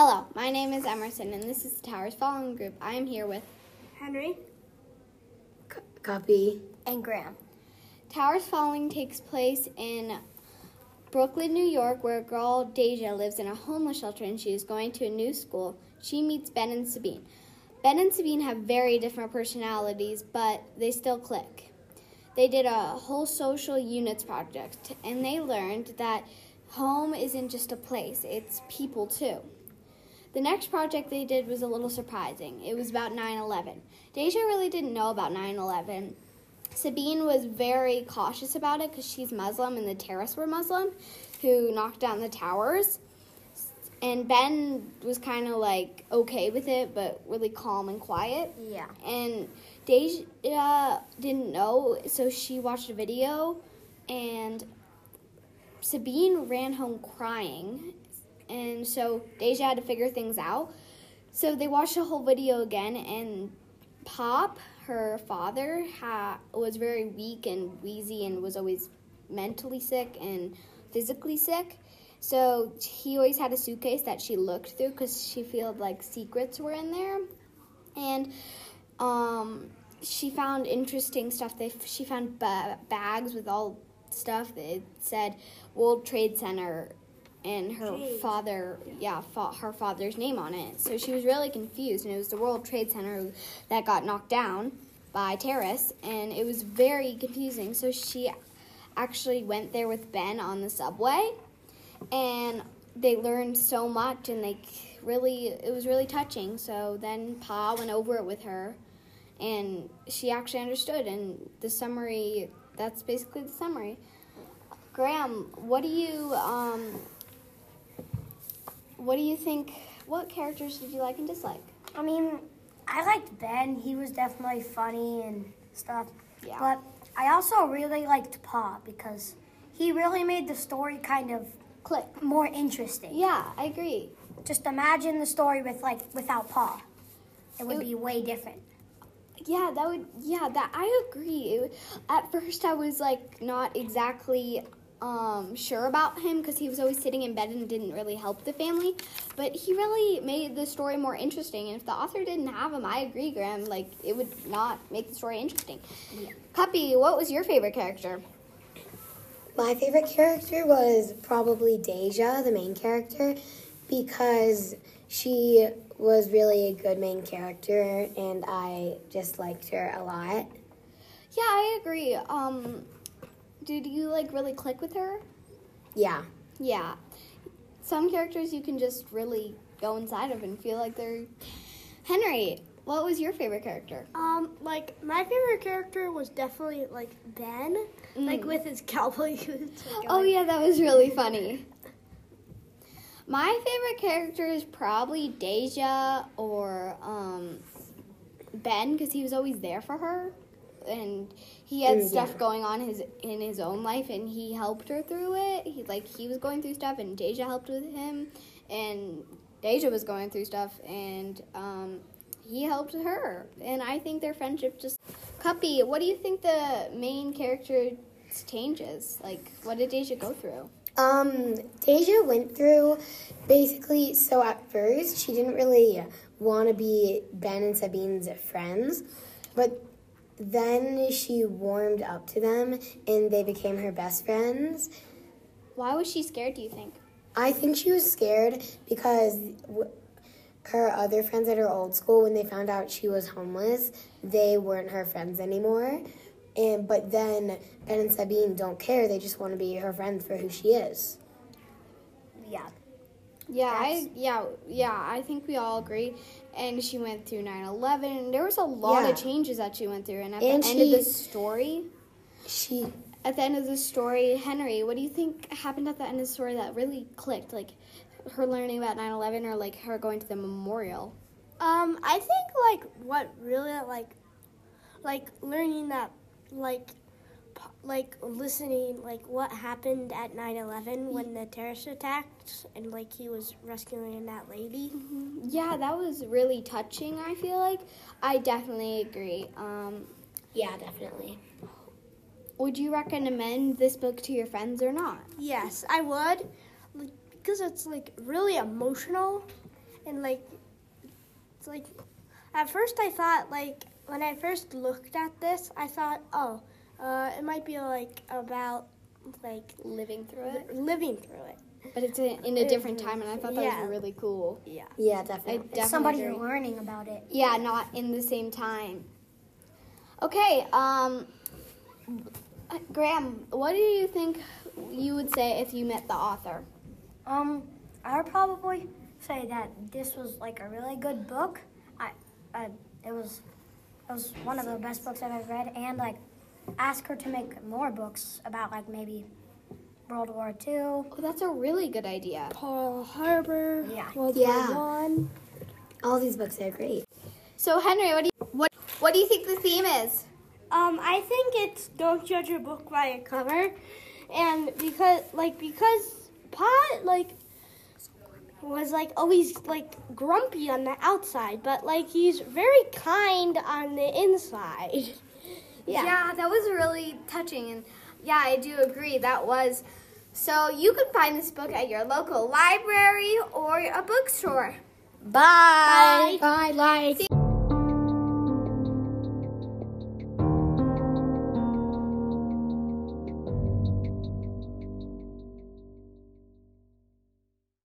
Hello, my name is Emerson, and this is the Towers Falling Group. I am here with Henry C- copy. and Graham. Towers Falling takes place in Brooklyn, New York, where a girl, Deja, lives in a homeless shelter and she is going to a new school. She meets Ben and Sabeen. Ben and Sabeen have very different personalities, but they still click. They did a whole social units project and they learned that home isn't just a place, it's people too. The next project they did was a little surprising. It was about 9 11. Deja really didn't know about 9 11. Sabeen was very cautious about it because she's Muslim and the terrorists were Muslim who knocked down the towers. And Ben was kind of like okay with it, but really calm and quiet. Yeah. And Deja didn't know, so she watched a video, and Sabeen ran home crying. And so Deja had to figure things out. So they watched the whole video again, and Pop, her father, ha- was very weak and wheezy and was always mentally sick and physically sick. So he always had a suitcase that she looked through because she felt like secrets were in there. And um, she found interesting stuff. They, she found ba- bags with all stuff that said World Trade Center and her Jeez. father, yeah, fa- her father's name on it. So she was really confused, and it was the World Trade Center that got knocked down by terrorists, and it was very confusing. So she actually went there with Ben on the subway, and they learned so much, and they really, it was really touching. So then Pa went over it with her, and she actually understood. And the summary, that's basically the summary. Graham, what do you um, what do you think? What characters did you like and dislike? I mean, I liked Ben. He was definitely funny and stuff. Yeah. But I also really liked Pa because he really made the story kind of Click. more interesting. Yeah, I agree. Just imagine the story with like without Pa. It would It- be way different. Yeah, that would. Yeah, that I agree. It, at first, I was like not exactly um, sure about him because he was always sitting in bed and didn't really help the family. But he really made the story more interesting. And if the author didn't have him, I agree, Graham. Like it would not make the story interesting. Yeah. Cuppy, what was your favorite character? My favorite character was probably Deja, the main character, because she was really a good main character and I just liked her a lot. Yeah, I agree. Um, did you like really click with her? Yeah. Yeah. Some characters you can just really go inside of and feel like they're. Henry, what was your favorite character? Um, like my favorite character was definitely like Ben, like Mm. with his cowboy boots. like, Oh, going- yeah, that was really funny. My favorite character is probably Deja or um, Ben because he was always there for her. And he had stuff yeah. going on his in his own life, and he helped her through it. He like he was going through stuff, and Deja helped with him, and Deja was going through stuff, and um, he helped her. And I think their friendship just. Cuppy, what do you think the main character changes? Like, what did Deja go through? Um, Deja went through basically, so at first she didn't really want to be Ben and Sabeen's friends, but then she warmed up to them and they became her best friends. Why was she scared, do you think? I think she was scared because w- her other friends at her old school, when they found out she was homeless, they weren't her friends anymore. And but then Ben and Sabeen don't care; they just want to be her friends for who she is. Yeah. Yeah, I yeah, yeah, I think we all agree. And she went through 9/11. There was a lot Yeah. of changes that she went through and at And the end of the story, She at the end of the story, Henry, what do you think happened at the end of the story that really clicked? Like her learning about 9/11 or like her going to the memorial? Um, I think like what really like, like learning that like, like listening like what happened at 9/11 when the terrorist attacked and like he was rescuing that lady. Yeah, that was really touching, I feel like. I definitely agree. Um yeah, definitely. would you recommend this book to your friends or not? Yes, I would, because it's like really emotional, and like it's like at first I thought like when I first looked at this, I thought, oh, uh, it might be like about like Living through it. living through it. But it's in, in a different time, and I thought that Yeah. was really cool. Yeah. Yeah, I definitely. definitely Somebody agree. learning about it. Yeah, not in the same time. Okay, um, Graham, what do you think you would say if you met the author? Um, I would probably say that this was like a really good book. I, I it was, it was one of the best books I've ever read, and like, ask her to make more books about like maybe World War II. Oh, that's a really good idea. Pearl Harbor. Yeah. World Yeah. War One. All these books are great. So, Henry, what do you what what do you think the theme is? Um, I think it's don't judge a book by a cover, and because like because Pot like was like always like grumpy on the outside, but like he's very kind on the inside. Yeah. that was really touching, and yeah, I do agree. That was. So you can find this book at your local library or a bookstore. Bye. Bye. Bye. Like.